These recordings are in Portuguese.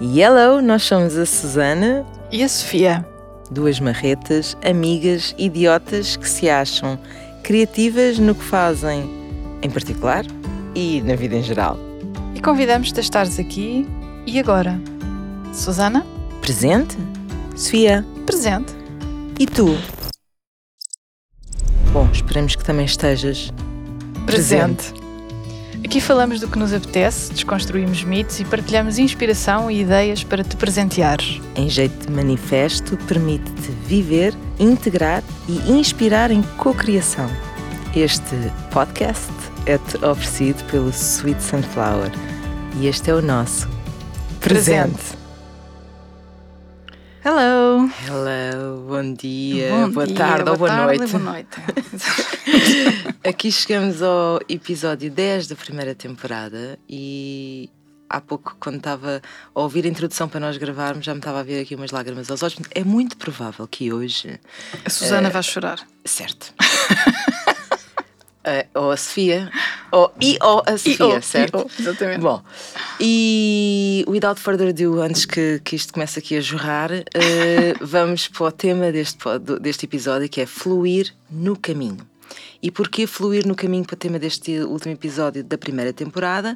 Hello, nós somos a Susana, E a Sofia? duas marretas, amigas, idiotas que se acham criativas no que fazem, em particular, e na vida em geral. E convidamos-te a estares aqui e agora. Susana? Presente? Sofia, Presente. e tu? Bom, esperamos que também estejas Presente. Aqui falamos do que nos apetece, desconstruímos mitos e partilhamos inspiração e ideias para te presenteares. em jeito de manifesto, permite-te viver, integrar e inspirar em cocriação. Este podcast é-te oferecido pelo Sweet Sunflower e este é o nosso presente. Hello! Hello, bom dia, Bom boa dia, tarde ou boa tarde, noite. Boa noite. Aqui chegamos ao episódio 10 da primeira temporada e há pouco, quando estava a ouvir a introdução para nós gravarmos, já me estava a ver aqui umas lágrimas aos olhos. É muito provável que hoje A Susana vai chorar. Certo. Eh, ou a Sofia, ou, e ou a Sofia, certo? e exatamente. Bom, e without further ado, antes que, que isto comece aqui a jorrar, eh, vamos para o tema deste, deste episódio que é fluir no caminho. E porquê fluir no caminho para o tema deste último episódio da primeira temporada?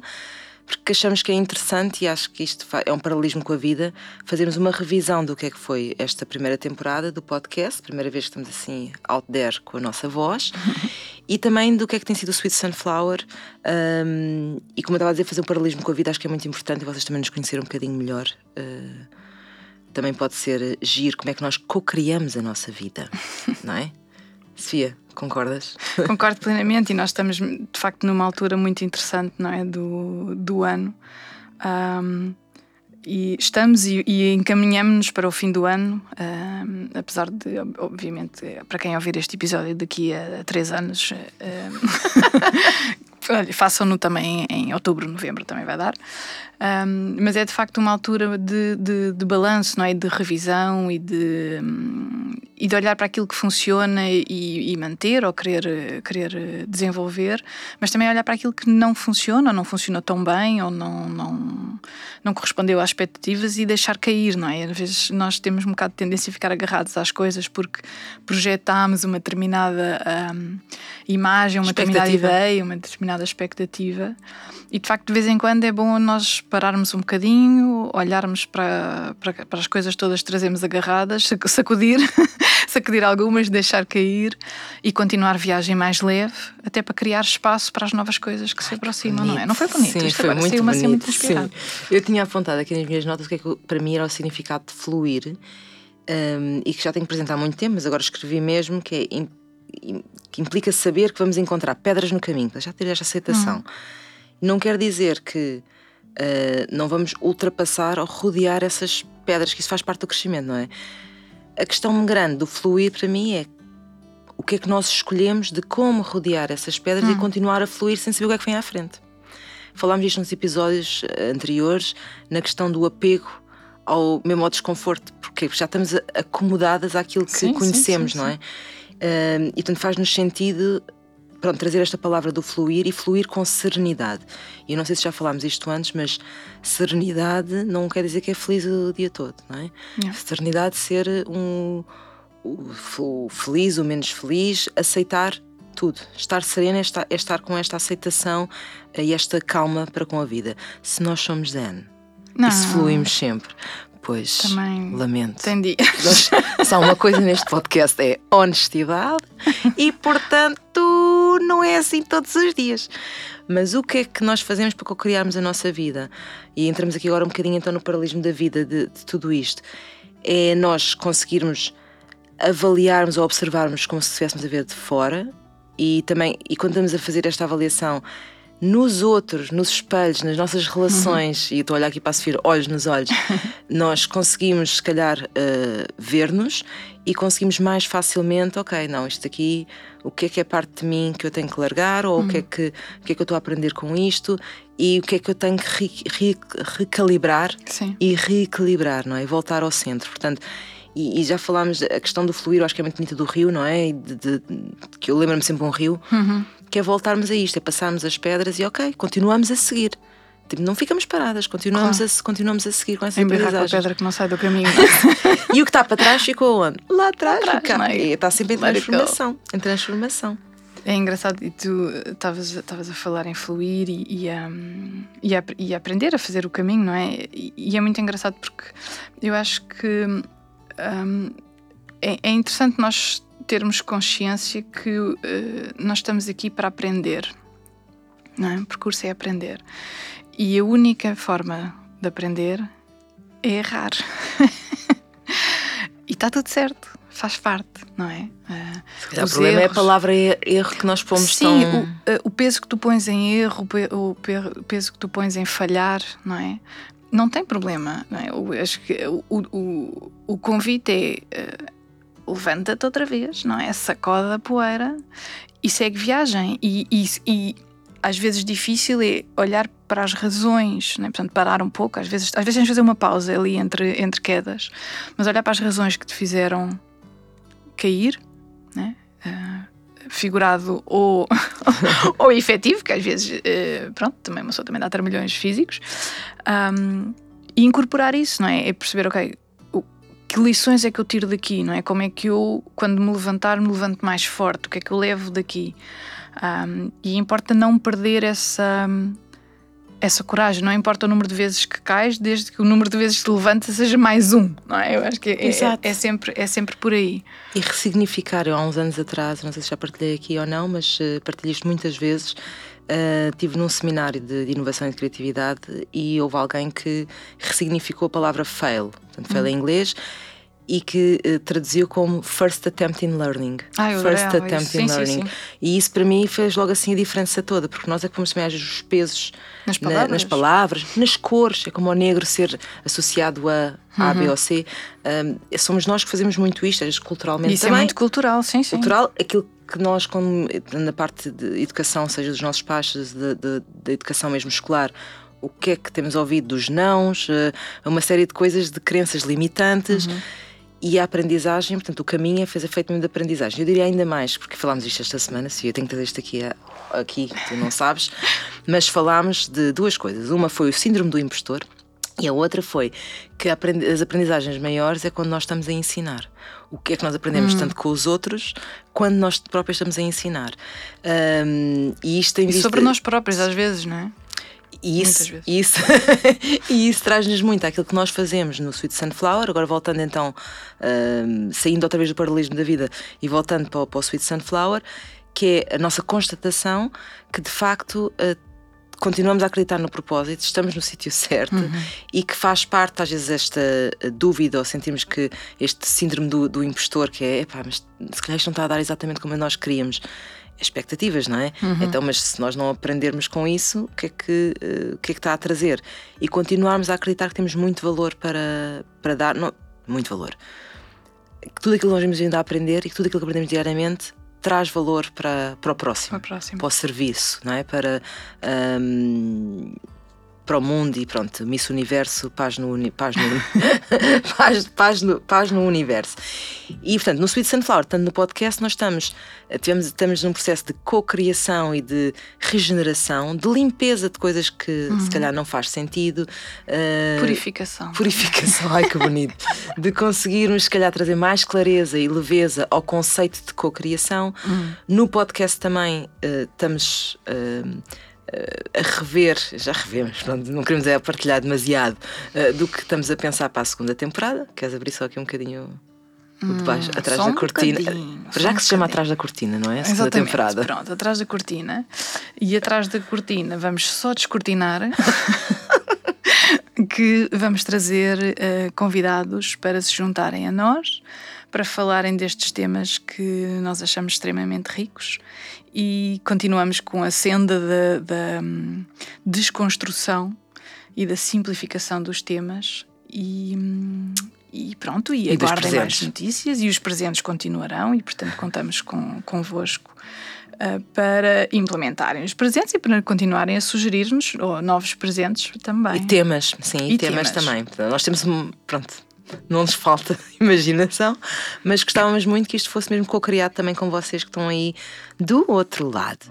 Porque achamos que é interessante e acho que isto é um paralelismo com a vida, fazermos uma revisão do que é que foi esta primeira temporada do podcast, primeira vez que estamos assim out there com a nossa voz, e também do que é que tem sido o Sweet Sunflower. um, e como eu estava a dizer, fazer um paralelismo com a vida acho que é muito importante e vocês também nos conhecerem um bocadinho melhor. uh, também pode ser giro como é que nós co-criamos a nossa vida, não é? Sofia, concordas? Concordo plenamente e nós estamos de facto numa altura muito interessante, não é? Do, do ano. Ahm, e estamos e, e encaminhamos-nos para o fim do ano, ahm, apesar de, ob- obviamente, para quem ouvir este episódio daqui a três anos, olha, façam-no também em outubro, novembro também vai dar. Ahm, mas é de facto uma altura de, de, de balanço, não é? De revisão e de, hum, e de olhar para aquilo que funciona e, e manter ou querer, querer desenvolver, mas também olhar para aquilo que não funciona ou não funcionou tão bem ou não, não, não correspondeu às expectativas e deixar cair, não é? Às vezes nós temos um bocado de tendência a ficar agarrados às coisas porque projetámos uma determinada hum, imagem, uma determinada ideia, uma determinada expectativa. E de facto, de vez em quando é bom nós pararmos um bocadinho, olharmos para, para, para as coisas todas que trazemos agarradas, sac- sacudir, sacudir algumas, deixar cair e continuar a viagem mais leve, até para criar espaço para as novas coisas que se aproximam, não é? Não foi bonito? Sim, Isto foi muito saiu-me assim bonito. muito inspirado. sim. Eu tinha apontado aqui nas minhas notas o que é que para mim era o significado de fluir um, e que já tenho que apresentar há muito tempo, mas agora escrevi mesmo que, é, que implica saber que vamos encontrar pedras no caminho, para já ter esta aceitação. Hum. Não quer dizer que uh, não vamos ultrapassar ou rodear essas pedras, que isso faz parte do crescimento, não é? A questão grande do fluir para mim é o que é que nós escolhemos de como rodear essas pedras e continuar a fluir sem saber o que é que vem à frente. Falámos disto nos episódios eh, anteriores, na questão do apego ao mesmo ao desconforto, porque já estamos acomodadas àquilo que Sim, sim, conhecemos, sim, não é? Ahm, e portanto faz-nos sentido pronto, trazer esta palavra do fluir e fluir com serenidade. E eu não sei se já falámos isto antes, mas serenidade não quer dizer que é feliz o dia todo, não é? Yeah. Serenidade ser um o, feliz, o menos feliz, aceitar tudo. Estar serena é estar, é estar com esta aceitação e esta calma para com a vida. Se nós somos zen Não, e se fluímos sempre, pois Também lamento. Entendi. Nós, só uma coisa neste podcast é honestidade e, portanto, não é assim todos os dias. Mas o que é que nós fazemos para criarmos a nossa vida? E entramos aqui agora um bocadinho então no paralelismo da vida, de, de tudo isto. É nós conseguirmos avaliarmos ou observarmos como se estivéssemos a ver de fora e também, e quando estamos a fazer esta avaliação nos outros, nos espelhos, nas nossas relações, e estou a olhar aqui para a Sofia, olhos nos olhos, nós conseguimos, se calhar, eh, ver-nos e conseguimos mais facilmente, ok, não, isto aqui, o que é que é parte de mim que eu tenho que largar, ou o, que é que, o que é que eu estou a aprender com isto, e o que é que eu tenho que re- re- recalibrar Sim. e reequilibrar, não é? E voltar ao centro. Portanto, e, e já falámos a questão do fluir, eu acho que é muito bonita do rio, não é? E de- de- que eu lembro-me sempre de um rio, Uhum. Que é voltarmos a isto, é passarmos as pedras e ok, continuamos a seguir. tipo, não ficamos paradas, continuamos, claro. a, continuamos a seguir com essa aprendizagem. com a pedra que não sai do caminho. e o que está para trás ficou onde? Lá atrás, Lá atrás e está sempre em transformação. Em transformação. É engraçado, e tu estavas a falar em fluir e, e, um, e, a, e a aprender a fazer o caminho, não é? E, e é muito engraçado porque eu acho que um, é, é, interessante nós termos consciência que uh, nós estamos aqui para aprender, não é? O percurso é aprender. E a única forma de aprender é errar. e está tudo certo faz parte, não é? Uh, o problema erros... é a palavra erro que nós pomos Sim, tão... o, uh, o peso que tu pões em erro, o, o peso que tu pões em falhar, não é? Não tem problema, não é? O, acho que o, o, o convite é uh, levanta-te outra vez, não é? Sacoda a poeira e segue viagem. E, e, e às vezes difícil é olhar para as razões, né? portanto, parar um pouco. Às vezes, às vezes tens de fazer uma pausa ali entre, entre quedas, mas olhar para as razões que te fizeram cair, né? Uh, figurado ou, ou efetivo, que às vezes, uh, pronto, também uma pessoa também dá trabalhões físicos, um, e incorporar isso, não é? É perceber, ok, que lições é que eu tiro daqui, não é? Como é que eu, quando me levantar, me levanto mais forte? O que é que eu levo daqui? Um, e importa não perder essa essa coragem, não importa o número de vezes que cais, desde que o número de vezes que te levanta seja mais um, não é? Eu acho que é, é, é, sempre, é sempre por aí. E ressignificar, eu há uns anos atrás, não sei se já partilhei aqui ou não, mas uh, partilhei isto muitas vezes. Uh, tive num seminário de, de, inovação e de criatividade e houve alguém que ressignificou a palavra fail, portanto, fail hum. em inglês, e que uh, traduziu como First Attempt in Learning. Ah, First Attempt in sim, Learning. Sim, sim. E isso para mim fez logo assim a diferença toda, porque nós é que fomos também os pesos nas palavras. Na, nas palavras, nas cores, é como o negro ser associado a A, B uhum. ou C. Um, somos nós que fazemos muito isto, culturalmente isso também. é muito cultural, sim, sim. Cultural, aquilo que nós, como, na parte de educação, seja dos nossos pais, da educação mesmo escolar, o que é que temos ouvido dos nãos, uh, uma série de coisas, de crenças limitantes. Uhum e a aprendizagem, portanto, o caminho é fazer feito de aprendizagem. Eu diria ainda mais, porque falámos isto esta semana, se eu tenho que trazer isto aqui, aqui, tu não sabes, mas falámos de duas coisas. Uma foi o síndrome do impostor e a outra foi que as aprendizagens maiores é quando nós estamos a ensinar. O que é que nós aprendemos hum. tanto com os outros, quando nós próprios estamos a ensinar. Um, e isto tem e sobre nós próprios, às vezes, não é? E isso, isso, e isso traz-nos muito àquilo que nós fazemos no Sweet Sunflower. Agora, voltando então, uh, saindo outra vez do paralelismo da vida e voltando para, para o Sweet Sunflower, que é a nossa constatação que de facto uh, continuamos a acreditar no propósito, estamos no sítio certo uhum. e que faz parte, às vezes, esta uh, dúvida ou sentimos que este síndrome do, do impostor, que é, epá, mas se calhar isto não está a dar exatamente como nós queríamos expectativas, não é? Uhum. Então, mas se nós não aprendermos com isso, o que é que, uh, que, é que está a trazer? E continuarmos a acreditar que temos muito valor para, para dar, não, muito valor. Que tudo aquilo que nós vamos ainda a aprender e que tudo aquilo que aprendemos diariamente traz valor para, para o próximo, para o, próximo. Para o serviço, não é? Para um, para o mundo e pronto, Miss Universo, paz no, paz no, paz, paz, no, paz no universo. E portanto, no Sweet Sunflower, tanto no podcast, nós estamos, tivemos, estamos num processo de co-criação e de regeneração, de limpeza de coisas que uhum. se calhar não faz sentido. Uh, purificação. Purificação, ai que bonito. de conseguirmos, se calhar, trazer mais clareza e leveza ao conceito de co-criação. Uhum. No podcast também uh, estamos. Uh, a rever, já revemos, não queremos é partilhar demasiado uh, do que estamos a pensar para a segunda temporada. Queres abrir só aqui um bocadinho o de baixo, hum, atrás da cortina? Já que se chama atrás da cortina, não é? A segunda Exatamente. temporada. Pronto, atrás da cortina. E atrás da cortina vamos só descortinar. que vamos trazer uh, convidados para se juntarem a nós para falarem destes temas que nós achamos extremamente ricos e continuamos com a senda da, da hum, desconstrução e da simplificação dos temas e, hum, e pronto, e, e aguardem mais notícias e os presentes continuarão e portanto contamos com, convosco uh, para implementarem os presentes e para continuarem a sugerir-nos novos presentes também. E temas, sim, e, e temas, temas, também. Nós temos, pronto, não nos falta imaginação, mas gostávamos muito que isto fosse mesmo co-criado também com vocês que estão aí do outro lado.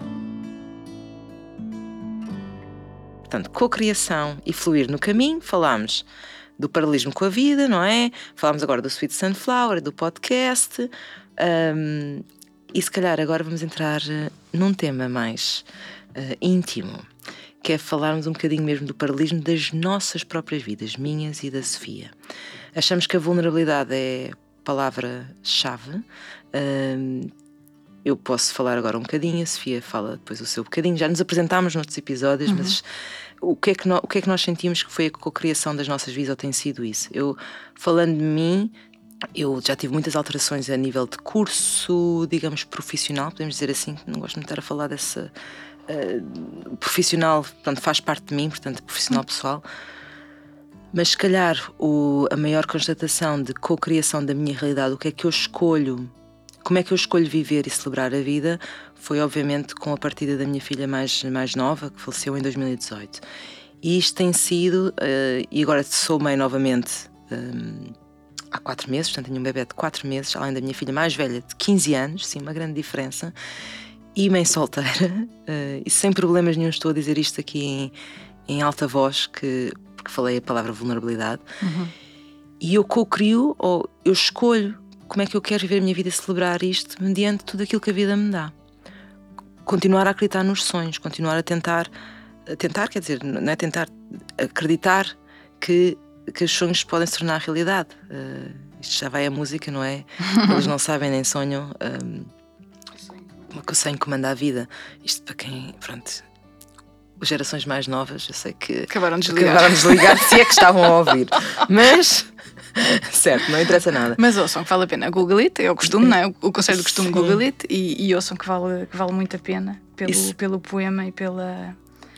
Portanto, cocriação e fluir no caminho, falámos do paralelismo com a vida, não é? Falámos agora do Sweet Sunflower, do podcast. Um, e se calhar agora vamos entrar uh, num tema mais uh, íntimo, que é falarmos um bocadinho mesmo do paralelismo das nossas próprias vidas, minhas e da Sofia. Achamos que a vulnerabilidade é palavra-chave. Eu posso falar agora um bocadinho, a Sofia fala depois o seu bocadinho. Já nos apresentámos noutros episódios, uhum. mas o que, é que nós, o que é que nós sentimos que foi a cocriação das nossas vidas ou tem sido isso? Eu, falando de mim, eu já tive muitas alterações a nível de curso, digamos, profissional, podemos dizer assim, não gosto muito de estar a falar dessa. Uh, profissional, portanto, faz parte de mim, portanto, profissional pessoal. Mas se calhar o, a maior constatação de co-criação da minha realidade, o que é que eu escolho, como é que eu escolho viver e celebrar a vida, foi obviamente com a partida da minha filha mais, mais nova, que faleceu em 2018. E isto tem sido, uh, e agora sou mãe novamente um, eh, há quatro meses, portanto tenho um bebê de quatro meses, além da minha filha mais velha de 15 anos, sim, uma grande diferença, e mãe solteira, uh, e sem problemas nenhum estou a dizer isto aqui em, em alta voz, que, porque falei a palavra vulnerabilidade, uhum. e eu co-crio, ou eu escolho como é que eu quero viver a minha vida e celebrar isto mediante tudo aquilo que a vida me dá continuar a acreditar nos sonhos, continuar a tentar, a tentar, quer dizer, não é tentar, acreditar que, que os sonhos podem se tornar realidade. Uh, isto já vai a música, não é? Eles não sabem nem sonham. Um, eh, que o sonho comanda a vida. Isto para quem, pronto, gerações mais novas, eu sei que acabaram de desligar, acabaram de desligar se é que estavam a ouvir. Mas certo, não interessa nada. Mas ouçam que vale a pena. Google it, é o costume, não é? O conselho do costume, Sim. Google it, e, e ouçam que vale, que vale muito a pena pelo, pelo poema e pela.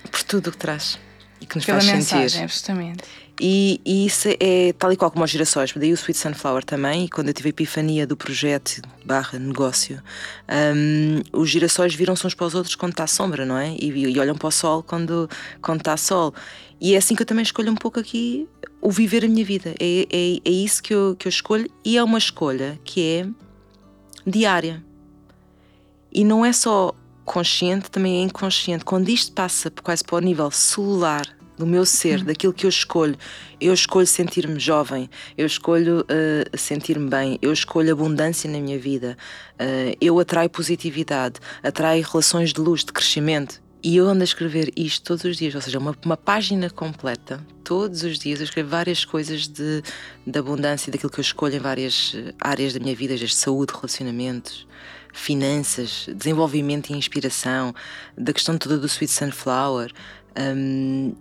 Por tudo o que traz e que nos pela faz mensagem, sentir. Absolutamente. E, e, isso é tal e qual como os girassóis, daí o Sweet Sunflower também, e quando eu tive a epifania do projeto barra negócio, um, os girassóis viram-se uns para os outros quando está sombra, não é? E, e, olham para o sol quando, quando está sol. E é assim que eu também escolho um pouco aqui o viver a minha vida. É, é, é isso que eu, que eu escolho e é uma escolha que é diária. E não é só consciente, também é inconsciente. Quando isto passa quase para o nível celular do meu ser, hum. daquilo que eu escolho. Eu escolho sentir-me jovem, eu escolho uh, sentir-me bem, eu escolho abundância na minha vida, uh, eu atraio positividade, atraio relações de luz, de crescimento. E eu ando a escrever isto todos os dias, ou seja, uma, uma página completa, todos os dias. Eu escrevo várias coisas de, de abundância, daquilo que eu escolho em várias eh, áreas da minha vida, desde saúde, relacionamentos, finanças, desenvolvimento e inspiração, da questão toda do Sweet Sunflower. Um,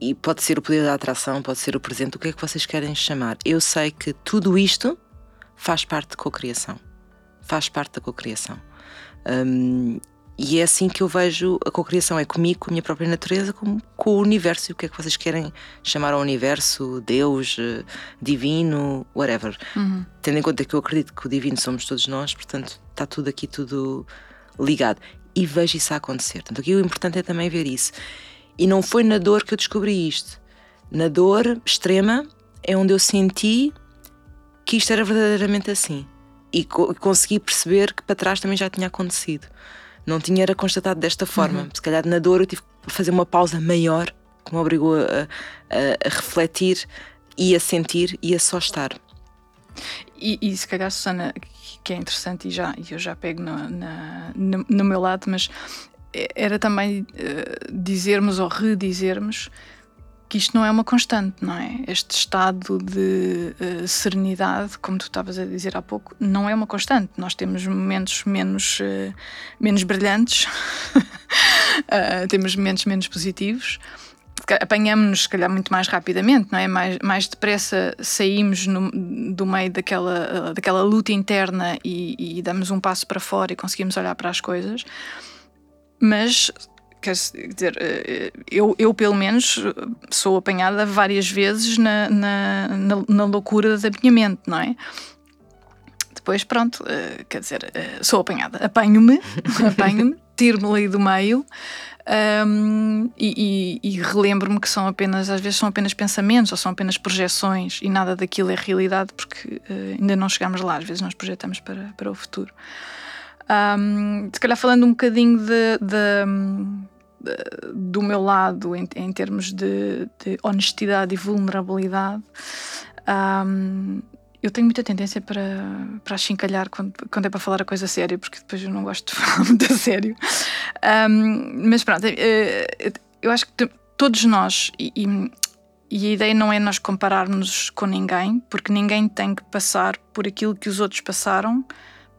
e pode ser o poder da atração, pode ser o presente, o que é que vocês querem chamar. Eu sei que tudo isto faz parte da cocriação. Faz parte da cocriação. Um, e é assim que eu vejo a cocriação, é comigo, com a minha própria natureza, como com o universo. E o que é que vocês querem chamar ao universo, Deus, eh, divino, whatever. Uhum. Tendo em conta que eu acredito que o divino somos todos nós, portanto, está tudo aqui, tudo ligado. E vejo isso a acontecer. Portanto, aqui o importante é também ver isso. E não foi na dor que eu descobri isto. Na dor extrema é onde eu senti que isto era verdadeiramente assim. E co consegui perceber que para trás também já tinha acontecido. Não tinha era constatado desta forma. Uhum. Se calhar na dor eu tive que fazer uma pausa maior que me obrigou a, a, a refletir e a sentir e a só estar. E, e, se calhar, Susana, que é interessante e já, eu já pego no, na, no, no meu lado, mas era também uh, dizermos ou redizermos que isto não é uma constante, não é? Este estado de uh, serenidade, como tu estavas a dizer há pouco, não é uma constante. Nós temos momentos menos, uh, menos brilhantes, temos momentos menos positivos, apanhamos-nos, se calhar, muito mais rapidamente, não é? Mais, mais depressa saímos no, do meio daquela, daquela luta interna e, e damos um passo para fora e conseguimos olhar para as coisas mas quer dizer, eh, eu, eu pelo menos sou apanhada várias vezes na, na, na, na loucura da minha mente, não é? Depois, pronto, eh, quer dizer, eh, sou apanhada, apanho-me, apanho-me, tiro-me ali do meio um, e, e, e relembro-me que são apenas, às vezes são apenas pensamentos ou são apenas projeções e nada daquilo é realidade porque ainda não chegamos lá, às vezes nós projetamos para, para o futuro. Um, se calhar falando um bocadinho de, de, do meu lado em, em termos de, de, honestidade e vulnerabilidade. Um, eu tenho muita tendência para, para achincalhar quando, quando é para falar a coisa séria, porque depois eu não gosto de falar muito a sério. Um, mas pronto, eh, eu acho que todos nós, e, e, a ideia não é nós compararmos com ninguém, porque ninguém tem que passar por aquilo que os outros passaram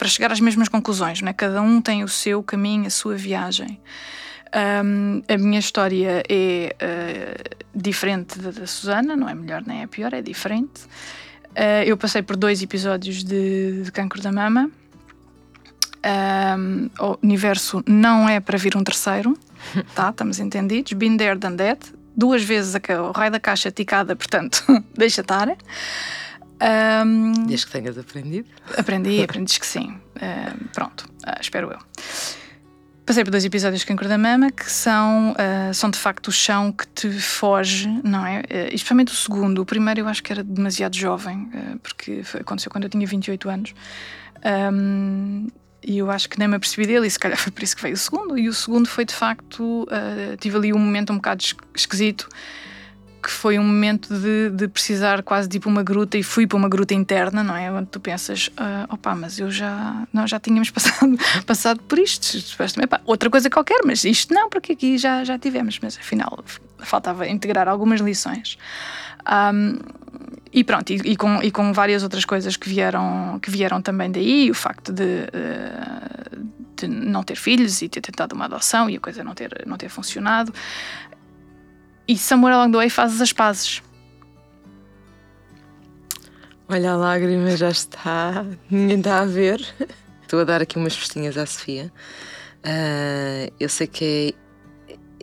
para chegar às mesmas conclusões, não é? Cada um tem o seu caminho, a sua viagem. Um, a minha história é uh, diferente da da Susana, não é melhor nem é pior, é diferente. Uh, eu passei por dois episódios de, de cancro da mama. Um, o universo não é para vir um terceiro, tá? Estamos entendidos. Been there, done that. Duas vezes o raio da caixa ticada, portanto, deixa estar. Um, Desde que tenhas aprendido? Aprendi, aprendi que sim. Uh, pronto, uh, espero eu. Passei por dois episódios de Cancro da Mama que são, uh, são de facto o chão que te foge, não é? Uh, especialmente o segundo. O primeiro eu acho que era demasiado jovem, porque foi, aconteceu quando eu tinha 28 anos. Um, e eu acho que nem me apercebi dele, e se calhar foi por isso que veio o segundo. E o segundo foi de facto. Tive ali um momento um bocado esquisito que foi um momento de, de, precisar quase de ir para uma gruta e fui para uma gruta interna, não é? Onde tu pensas, uh, opa, mas eu já, não, já tínhamos passado, passado por isto, epá, outra coisa qualquer, mas isto não, porque aqui já, já tivemos, mas afinal faltava integrar algumas lições. Um, e pronto, e, e, com, e com várias outras coisas que vieram, que vieram também daí, o facto de, uh, de não ter filhos e ter tentado uma adoção e a coisa não ter, não ter funcionado. E Somewhere Along the Way fazes as pazes. Olha a lágrima, já está. Ninguém está a ver. Estou a dar aqui umas festinhas à Sofia. Uh, eu sei que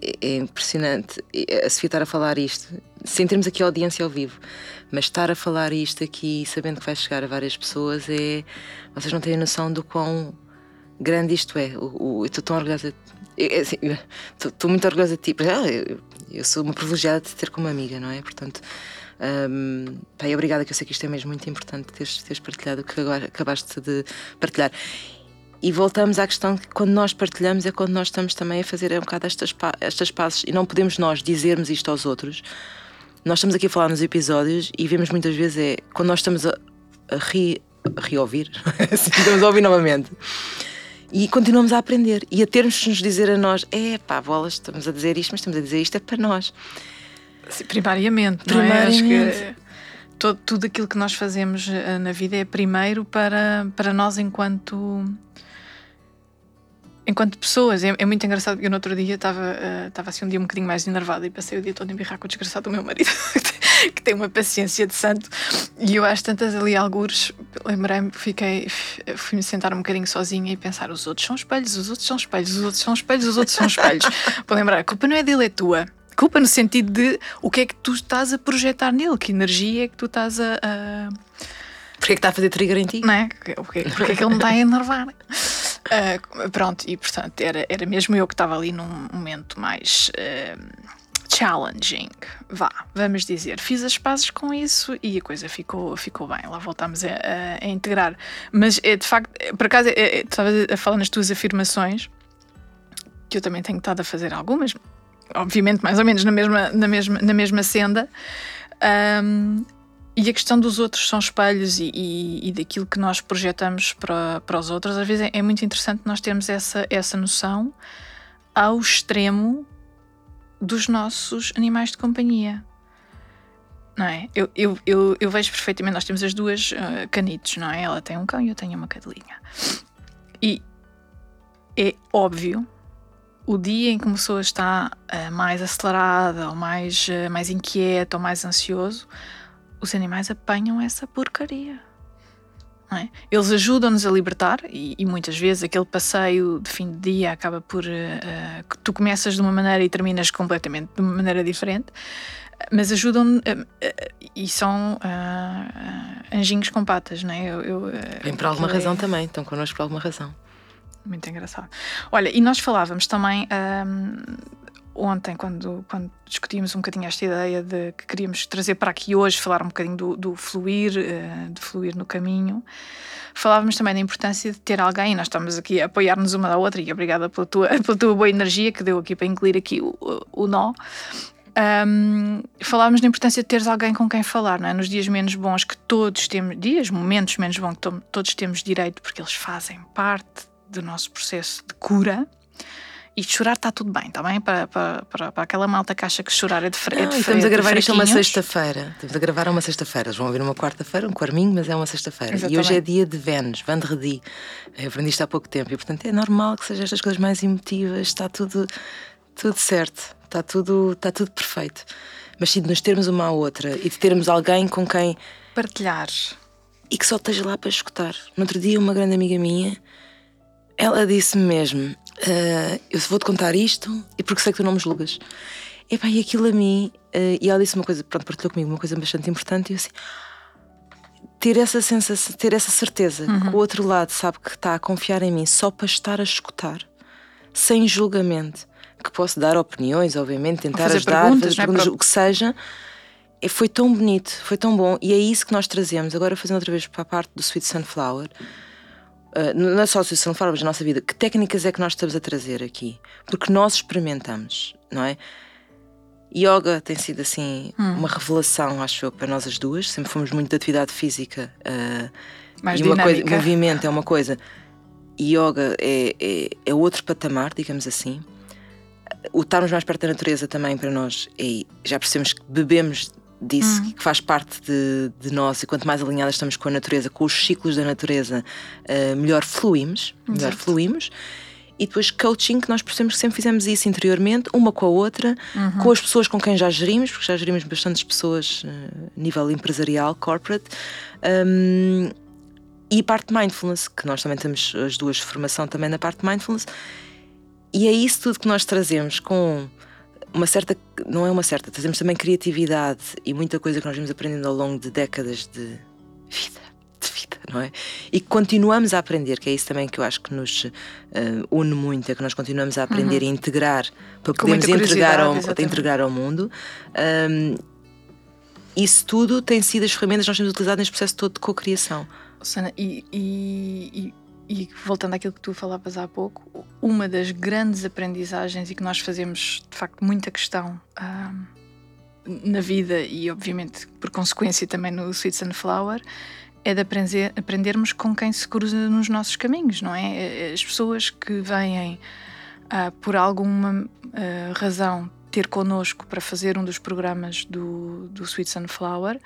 é, é, impressionante a Sofia estar a falar isto, sem termos aqui audiência ao vivo, mas estar a falar isto aqui sabendo que vai chegar a várias pessoas é. Vocês não têm noção do quão grande isto é. Eu estou tão orgulhosa. Assim, estou, estou muito orgulhosa de ti. Eu, eu sou uma privilegiada de ter como amiga, não é? Portanto, um, pai, obrigada, que eu sei que isto é mesmo muito importante teres, teres partilhado o que agora acabaste de partilhar. E voltamos à questão que quando nós partilhamos é quando nós estamos também a fazer um bocado estas, estas passos e não podemos nós dizermos isto aos outros. Nós estamos aqui a falar nos episódios e vemos muitas vezes é quando nós estamos a, a, ri, a reouvir, estamos a ouvir novamente e continuamos a aprender e a termos de nos dizer a nós: é pá, bolas, estamos a dizer isto, mas estamos a dizer isto é para nós. Sim, primariamente, primariamente. não é? Acho que todo, tudo aquilo que nós fazemos eh, na vida é primeiro para, para nós enquanto enquanto pessoas, é, é, muito engraçado. Eu no outro dia estava uh, assim um dia um bocadinho mais enervada e passei o dia todo em birrar com o desgraçado do meu marido, que tem uma paciência de santo. E eu às tantas ali algures, lembrei-me, fiquei, fui-me sentar um bocadinho sozinha e pensar: os outros são espelhos, os outros são espelhos, os outros são espelhos, os outros são espelhos. Para lembrar, a culpa não é dele, é tua. Culpa no sentido de o que é que tu estás a projetar nele, que energia é que tu estás a. a... Porquê é que está a fazer trigger em ti? Não é? Porquê, porquê é que ele me está a enervar? Uh, pronto, e portanto era, era mesmo eu que estava ali num momento mais uh, challenging, vá, vamos dizer. Fiz as pazes com isso e a coisa ficou, ficou bem. Lá voltámos a, a, a integrar. Mas é de facto, por acaso, é, é, estava a falar nas tuas afirmações, que eu também tenho estado a fazer algumas, obviamente mais ou menos na mesma, na mesma, na mesma senda. Um, e a questão dos outros são espelhos e, e, e, daquilo que nós projetamos para, para os outros, às vezes é, é, muito interessante nós termos essa, essa noção ao extremo dos nossos animais de companhia. Não é? Eu, eu, eu, eu vejo perfeitamente, nós temos as duas uh, canitos, não é? Ela tem um cão e eu tenho uma cadelinha. E é óbvio o dia em que uma pessoa está uh, mais acelerada, ou mais, uh, mais inquieta, ou mais ansioso, os animais apanham essa porcaria. É? Eles ajudam-nos a libertar e, e, muitas vezes aquele passeio de fim de dia acaba por uh, que tu começas de uma maneira e terminas completamente de uma maneira diferente, mas ajudam uh, uh, e são anjinhos com patas, não é? Eu, eu, Vem por alguma razão também, estão connosco por alguma razão. Muito engraçado. Olha, e nós falávamos também. Um, ontem, quando, quando discutimos um bocadinho esta ideia de que queríamos trazer para aqui hoje, falar um bocadinho do, do fluir, uh, de fluir no caminho, falávamos também da importância de ter alguém, nós estamos aqui a apoiar-nos uma da outra, e obrigada pela tua, pela tua boa energia que deu aqui para incluir aqui o, o, nó. Um, falávamos da importância de teres alguém com quem falar, não é? Nos dias menos bons que todos temos, dias, momentos menos bons que todos temos direito, porque eles fazem parte do nosso processo de cura. E chorar está tudo bem, está bem? Para, para, para, para, aquela malta que acha que chorar é de, fre, não, é de Estamos a gravar isto uma sexta-feira. Estamos a gravar uma sexta-feira. Eles vão ouvir uma quarta-feira, um quarminho, mas é uma sexta-feira. E hoje é dia de Vênus, Vendredi. Eu aprendi isto há pouco tempo. E portanto é normal que sejam estas coisas mais emotivas. Está tudo, tudo certo. Está tudo, está tudo perfeito. Mas sim, de nos termos uma à outra e de termos alguém com quem partilhar e que só esteja lá para escutar. No outro dia, uma grande amiga minha, ela disse-me mesmo: uh, Eu vou-te contar isto e porque sei que tu não me julgas. Epá, e aquilo a mim, uh, e ela disse uma coisa, pronto, partilhou comigo uma coisa bastante importante, e eu assim. Ter essa sensação, ter essa certeza uhum. que o outro lado sabe que está a confiar em mim só para estar a escutar, sem julgamento, que posso dar opiniões, obviamente, tentar fazer ajudar, perguntas, fazer perguntas, é? o que seja. Foi tão bonito, foi tão bom, e é isso que nós trazemos. Agora, fazendo outra vez para a parte do Sweet Sunflower, uh, não é só o Sweet Sunflower, mas na nossa vida, que técnicas é que nós estamos a trazer aqui? Porque nós experimentamos, não é? Yoga tem sido assim hum. uma revelação, acho eu, para nós as duas. Sempre fomos muito de atividade física. Uh, Mais e dinâmica. uma coisa, movimento é uma coisa. Yoga é, é, é outro patamar, digamos assim o estarmos mais perto da natureza também para nós, e já percebemos que bebemos disso, uhum. que faz parte de, de, nós, e quanto mais alinhadas estamos com a natureza, com os ciclos da natureza, uh, melhor fluímos, melhor Exato. fluímos. E depois coaching, que nós percebemos que sempre fizemos isso interiormente, uma com a outra, uhum. com as pessoas com quem já gerimos, porque já gerimos bastantes pessoas a uh, nível empresarial, corporate. Um, e a parte de mindfulness, que nós também temos as duas formação também na parte de mindfulness, e é isso tudo que nós trazemos com uma certa, não é uma certa, trazemos também criatividade e muita coisa que nós vimos aprendendo ao longo de décadas de vida, de vida, não é? E continuamos a aprender, que é isso também que eu acho que nos uh, une muito, é que nós continuamos a aprender uhum. e integrar para podermos entregar ao, integrar ao mundo. Um, isso tudo tem sido as ferramentas que nós temos utilizado neste processo todo de cocriação. Sana, e, e, e voltando àquilo que tu falavas há pouco, uma das grandes aprendizagens e que nós fazemos de facto muita questão uh, na vida e obviamente por consequência também no Sweet Sunflower é de aprender, aprendermos com quem se cruza nos nossos caminhos, não é? As pessoas que vêm uh, por alguma uh, razão ter connosco para fazer um dos programas do, do Sweet Sunflower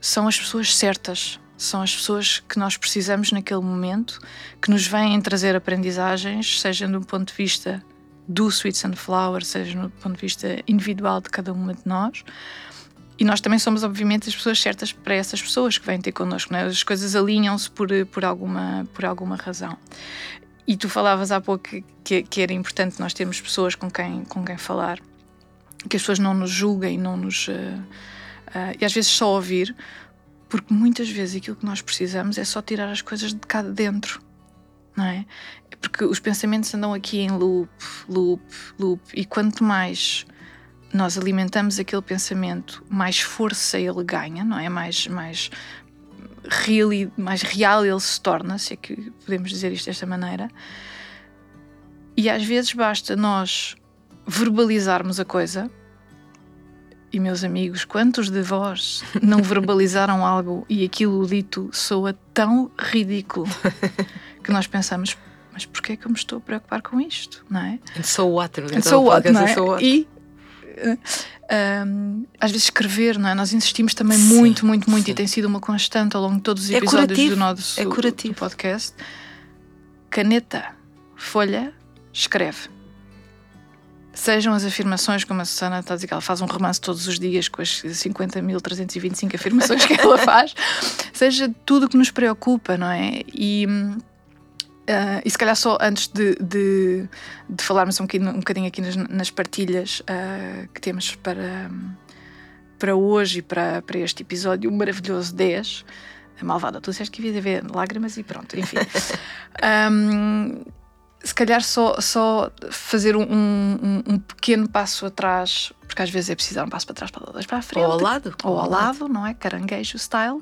são as pessoas certas são as pessoas que nós precisamos naquele momento, que nos vêm trazer aprendizagens, seja do ponto de vista do Sweet Sunflower, seja no ponto de vista individual de cada uma de nós. E nós também somos, obviamente, as pessoas certas para essas pessoas que vêm ter connosco. É? As coisas alinham-se por, por, alguma, por alguma razão. E tu falavas há pouco que, que, era importante nós termos pessoas com quem, com quem falar, que as pessoas não nos julguem, não nos. Uh, uh, e às vezes só ouvir, porque muitas vezes aquilo que nós precisamos é só tirar as coisas de cá de dentro, não é? Porque os pensamentos andam aqui em loop, loop, loop, e quanto mais nós alimentamos aquele pensamento, mais força ele ganha, não é? Mais, mais, real, mais real ele se torna, se é que podemos dizer isto desta maneira. E às vezes basta nós verbalizarmos a coisa e meus amigos, quantos de vós não verbalizaram algo e aquilo dito soa tão ridículo que nós pensamos, mas porquê é que eu me estou a preocupar com isto, não é? And so what? And so what, não é? So? E um, às vezes escrever, não é? Nós insistimos também sim, muito, muito, muito sim. e tem sido uma constante ao longo de todos os é episódios é do nosso é do podcast. Caneta, folha, escreve Sejam as afirmações, como a Susana está a dizer que ela faz um romance todos os dias com as 50.325 afirmações que ela faz, seja tudo que nos preocupa, não é? E, uh, e se calhar só antes de, de, de falarmos um bocadinho, um bocadinho aqui nas, nas partilhas uh, que temos para, para hoje e para, para este episódio maravilhoso 10, a malvada, tu disseste que havia de haver lágrimas e pronto, enfim. um, se calhar só, só fazer um, um, um, pequeno passo atrás, porque às vezes é preciso dar um passo para trás, para dois para a frente. Ou ao lado. Ou ao lado, não é? Caranguejo style.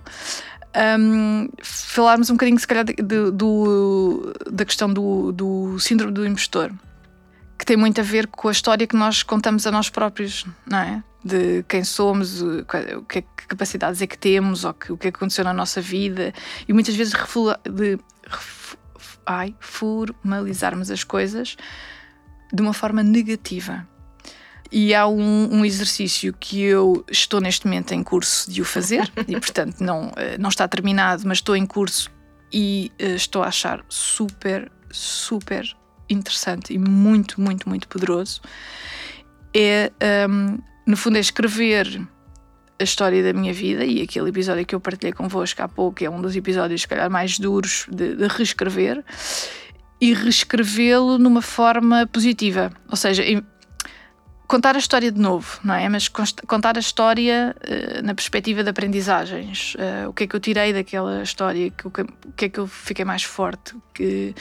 Um, falarmos um bocadinho, se calhar, de, de, do, da questão do, do síndrome do impostor, que tem muito a ver com a história que nós contamos a nós próprios, não é? De quem somos, o que, que capacidades é que temos, ou que, o que aconteceu na nossa vida, e muitas vezes de ai, formalizarmos as coisas de uma forma negativa. E há um, um, exercício que eu estou neste momento em curso de o fazer, e portanto não, eh, não está terminado, mas estou em curso e uh, estou a achar super, super interessante e muito, muito, muito poderoso. É, um, no fundo, é escrever a história da minha vida e aquele episódio que eu partilhei convosco há pouco é um dos episódios, se calhar, mais duros de, de reescrever e reescrevê-lo numa forma positiva. Ou seja, contar a história de novo, não é? Mas contar a história uh, na perspectiva de aprendizagens. Uh, o que é que eu tirei daquela história? O que, o que é que eu fiquei mais forte? Que,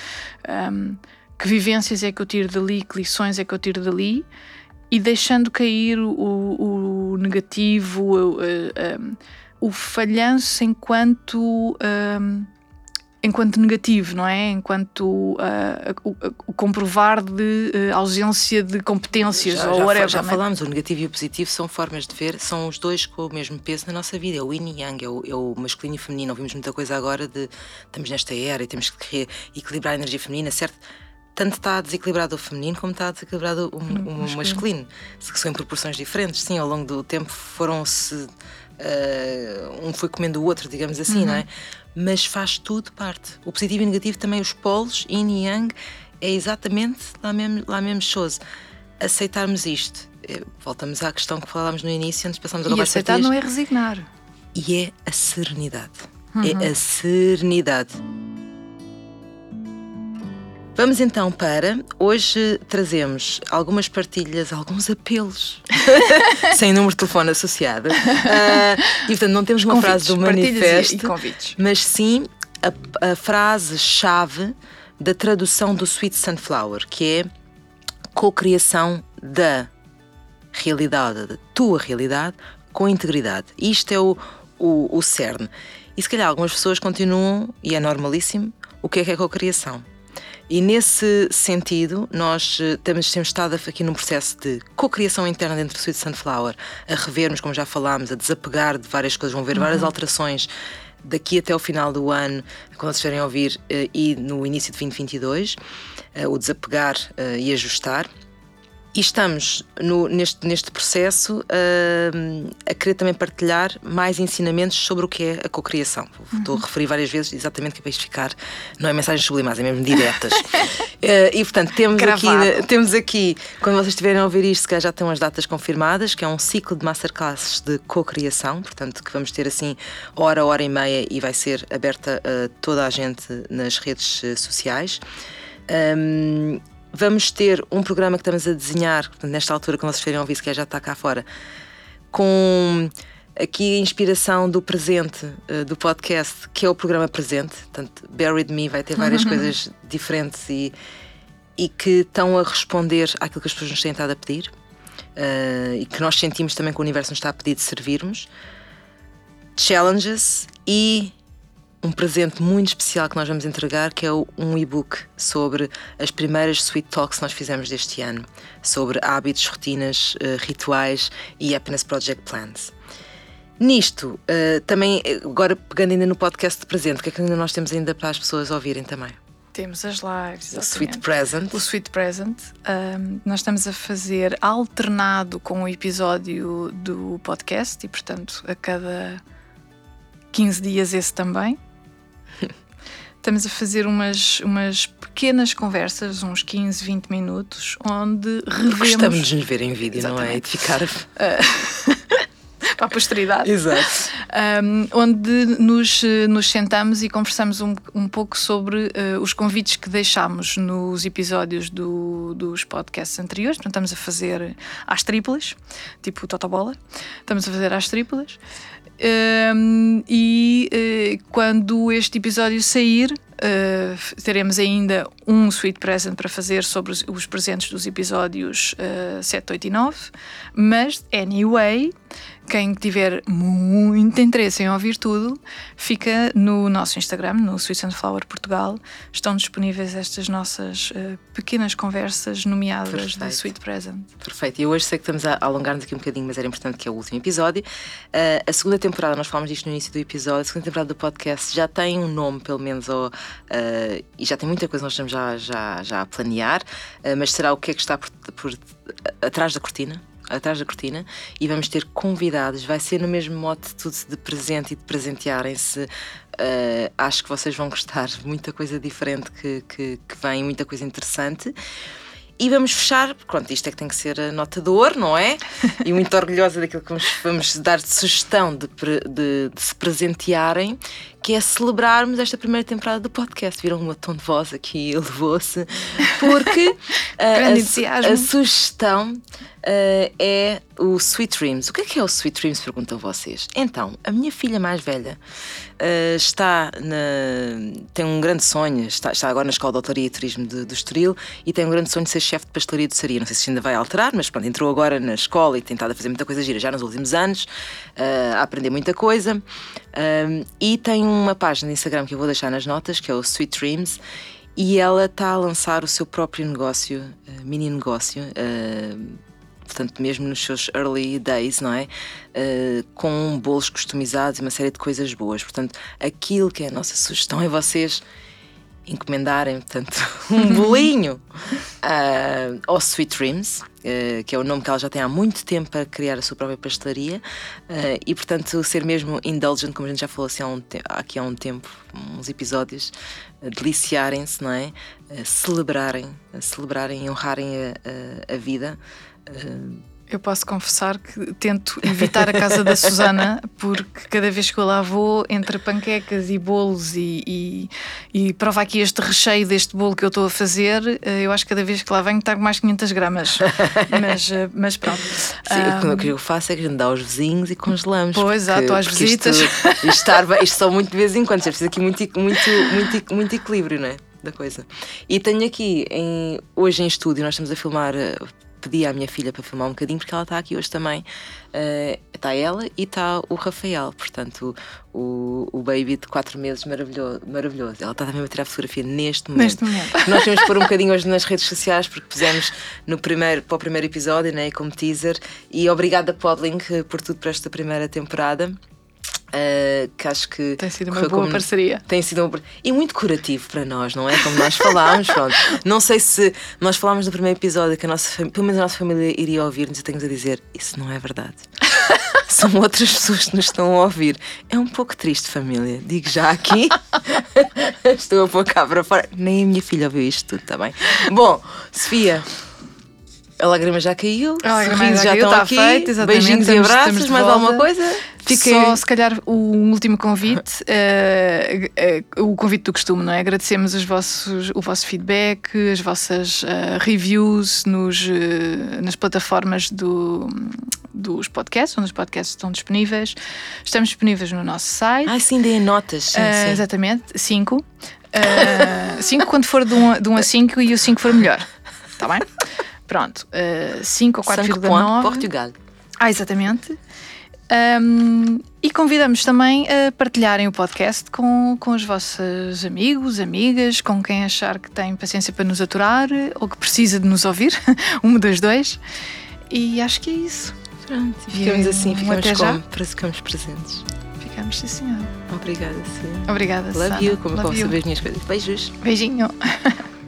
um, ehm, que vivências é que eu tiro dali? Que lições é que eu tiro dali? e deixando cair o, o negativo, o, o, o falhanço enquanto. Enquanto negativo, não é? Enquanto uh, o, o, comprovar de uh, ausência de competências já, ou já, whatever. Já é? falámos, o negativo e o positivo são formas de ver, são os dois com o mesmo peso na nossa vida. É o yin e yang, é o, é o masculino e feminino. Ouvimos muita coisa agora de estamos nesta era e temos que equilibrar a energia feminina, certo? Tanto está desequilibrado o feminino como está desequilibrado o, o, o masculino, que são em proporções diferentes. Sim, ao longo do tempo foram-se. Uh, um foi comendo o outro, digamos assim, uhum. não é? Uhum. Mas faz tudo parte. O positivo e o negativo também, os polos, yin e yang, é exatamente lá mesmo, lá mesmo chose. Aceitarmos isto. É, voltamos à questão que falámos no início, antes passamos agora E aceitar não é resignar. E é a serenidade. Uhum. É a serenidade. Vamos então para. Hoje trazemos algumas partilhas, alguns apelos, sem número de telefone associado. Uh, e portanto, não temos uma convites, frase do manifesto, e, e mas sim a, a frase-chave da tradução do Sweet Sunflower, que é co-criação da realidade, da tua realidade, com integridade. Isto é o, o, o cerne. E se calhar algumas pessoas continuam, e é normalíssimo, o que é que é co-criação? E nesse sentido, nós eh, temos, temos estado aqui num processo de co-criação interna dentro do Sweet Sunflower, a revermos, como já falámos, a desapegar de várias coisas, vão ver uhum. várias alterações daqui até o final do ano, quando vocês estiverem a ouvir, eh, e no início de 2022, eh, o desapegar e ajustar. E estamos no, neste, neste processo uh, a querer também partilhar mais ensinamentos sobre o que é a cocriação. Uhum. Estou a referir várias vezes exatamente que é para isto ficar, não é mensagens sublimares, é mesmo diretas. uh, e portanto, temos aqui, temos aqui, quando vocês estiverem a ouvir isto, que já têm as datas confirmadas, que é um ciclo de masterclasses de cocriação, portanto, que vamos ter assim hora, hora e meia e vai ser aberta a toda a gente nas redes sociais. Um, vamos ter um programa que estamos a desenhar, nesta altura, quando vocês estiverem a ouvir, se já está cá fora, com aqui a inspiração do presente uh, do podcast, que é o programa presente. Portanto, With Me vai ter várias uhum. coisas diferentes e, e que estão a responder àquilo que as pessoas nos têm estado a pedir uh, e que nós sentimos também que o universo nos está a pedir de servirmos. Challenges e um presente muito especial que nós vamos entregar, que é um e-book sobre as primeiras Sweet Talks que nós fizemos deste ano, sobre hábitos, rotinas, uh, rituais e Happiness Project Plans. Nisto, uh, também, agora pegando ainda no podcast de presente, o que é que ainda nós temos ainda para as pessoas ouvirem também? Temos as lives. O Sweet Present. O Sweet Present. Um, nós estamos a fazer alternado com o episódio do podcast e, portanto, a cada 15 dias esse também estamos a fazer umas, umas pequenas conversas, uns 15, 20 minutos, onde revemos. Gostamos de nos ver em vídeo, Exatamente. não é? E de ficar. para a posteridade. Exato. Um, onde nos, nos sentamos e conversamos um, um pouco sobre uh, os convites que deixámos nos episódios do, dos podcasts anteriores. Portanto, estamos a fazer às triplas, tipo Totobola. Estamos a fazer às triplas. Um, e uh, quando este episódio sair, uh, teremos ainda um sweet present para fazer sobre os, os presentes dos episódios uh, 7, 8 e 9. Mas, anyway, quem tiver muito interesse em ouvir tudo, fica no nosso Instagram, no Sweet Sunflower Portugal. Estão disponíveis estas nossas uh, pequenas conversas nomeadas Perfeito. de Sweet Present. Perfeito. E hoje sei que estamos a alongar-nos aqui um bocadinho, mas era importante que é o último episódio. Uh, a segunda temporada, nós falamos disto no início do episódio, a segunda temporada do podcast já tem um nome, pelo menos, ou, uh, e já tem muita coisa que nós estamos já, já, já a planear, mas será o que é que está por, por atrás da cortina? Atrás da cortina e vamos ter convidados. Vai ser no mesmo mote tudo de presente e de presentearem-se. Uh, acho que vocês vão gostar. Muita coisa diferente que, que, que vem, muita coisa interessante. E vamos fechar, pronto, isto é que tem que ser a nota de ouro, não é? E muito orgulhosa daquilo que vamos, vamos dar de sugestão de, de, de, se presentearem, que é celebrarmos esta primeira temporada do podcast. Viram uma tom de voz aqui, elevou-se, porque a, a, a, sugestão uh, é o Sweet Dreams. O que é que é o Sweet Dreams? Perguntam vocês. Então, a minha filha mais velha uh, está na, tem um grande sonho, está, está agora na Escola de Autoria e Turismo do, do Estoril e tem um grande sonho de ser chefe de pastelaria de Saria. Não sei se ainda vai alterar, mas pronto, entrou agora na escola e tem estado a fazer muita coisa gira já nos últimos anos, uh, a aprender muita coisa. E tem uma página de Instagram que eu vou deixar nas notas, que é o Sweet Dreams. E ela está a lançar o seu próprio negócio, mini negócio, portanto, mesmo nos seus early days, não é? Uh, com bolos customizados e uma série de coisas boas. Portanto, aquilo que é a nossa sugestão é vocês encomendarem, portanto, um bolinho uh, ao Sweet Dreams, uh, que é o nome que ela já tem há muito tempo para criar a sua própria pastelaria, uh, e portanto ser mesmo indulgent, como a gente já falou assim há um aqui há um tempo, uns episódios, deliciarem-se, não é? celebrarem, celebrarem e honrarem a, a, a vida. Eu posso confessar que tento evitar a casa da Susana, porque cada vez que eu lá vou, entre panquecas e bolos e, e, e provar aqui este recheio deste bolo que eu estou a fazer, eh, eu acho que cada vez que lá venho com mais 500 gramas. mas, eh, mas pronto. Sim, um, o que eu faço é que a gente dá aos vizinhos e congelamos. Pois, exato, às visitas. Isto, isto, isto só muito de vez em quando, é preciso aqui muito, muito, muito, muito equilíbrio, não é? Da coisa. E tenho aqui, em, hoje em estúdio, nós estamos a filmar eh, pedi à minha filha para filmar um bocadinho, porque ela está aqui hoje também. Uh, está ela e está o Rafael, portanto, o, o baby de 4 meses maravilhoso, maravilhoso. Ela está também a tirar fotografia neste momento. Neste momento. Nós temos que pôr um bocadinho hoje nas redes sociais, porque pusemos no primeiro, para o primeiro episódio, né, como teaser. E obrigada, Podlink, por tudo para esta primeira temporada. Uh, que acho que tem sido uma boa como, parceria. Tem sido uma, e muito curativo para nós, não é? Como nós falámos, pronto. Não sei se nós falámos no primeiro episódio que a nossa, pelo menos a nossa família iria ouvir-nos e tenho a dizer: Isso não é verdade. São outras pessoas que nos estão a ouvir. É um pouco triste, família. Digo já aqui. Estou a pôr cá para fora. Nem a minha filha ouviu isto tudo, está bem? Bom, Sofia. A lágrima já caiu, a lágrima já, já caiu, estão tá aqui, feito, beijinhos e abraços, mais alguma coisa? Fiquei... Só, se calhar, o último convite, uh, uh, o convite do costume, não é? Agradecemos os vossos, o vosso feedback, as vossas uh, reviews nos, nas plataformas do, dos podcasts, onde os podcasts estão disponíveis. Estamos disponíveis no nosso site. Ah, sim, deem notas. Sim, sim. Exatamente, 5. 5 quando for de 1 um, de um a 5 e o 5 for melhor. Está bem? Pronto. 5 ou 4,9. Portugal. Ah, exatamente. Um, e convidamos também a partilharem o podcast com, com os vossos amigos, amigas, com quem achar que tem paciência para nos aturar ou que precisa de nos ouvir, um dos dois. E acho que é isso. Pronto, e ficamos e, assim, ficamos até como? Já. Ficamos presentes. Ficamos, sim, senhora. Obrigada, sim. Obrigada, Love Sana. you, como Love posso saber as minhas coisas. Beijos. Beijinho.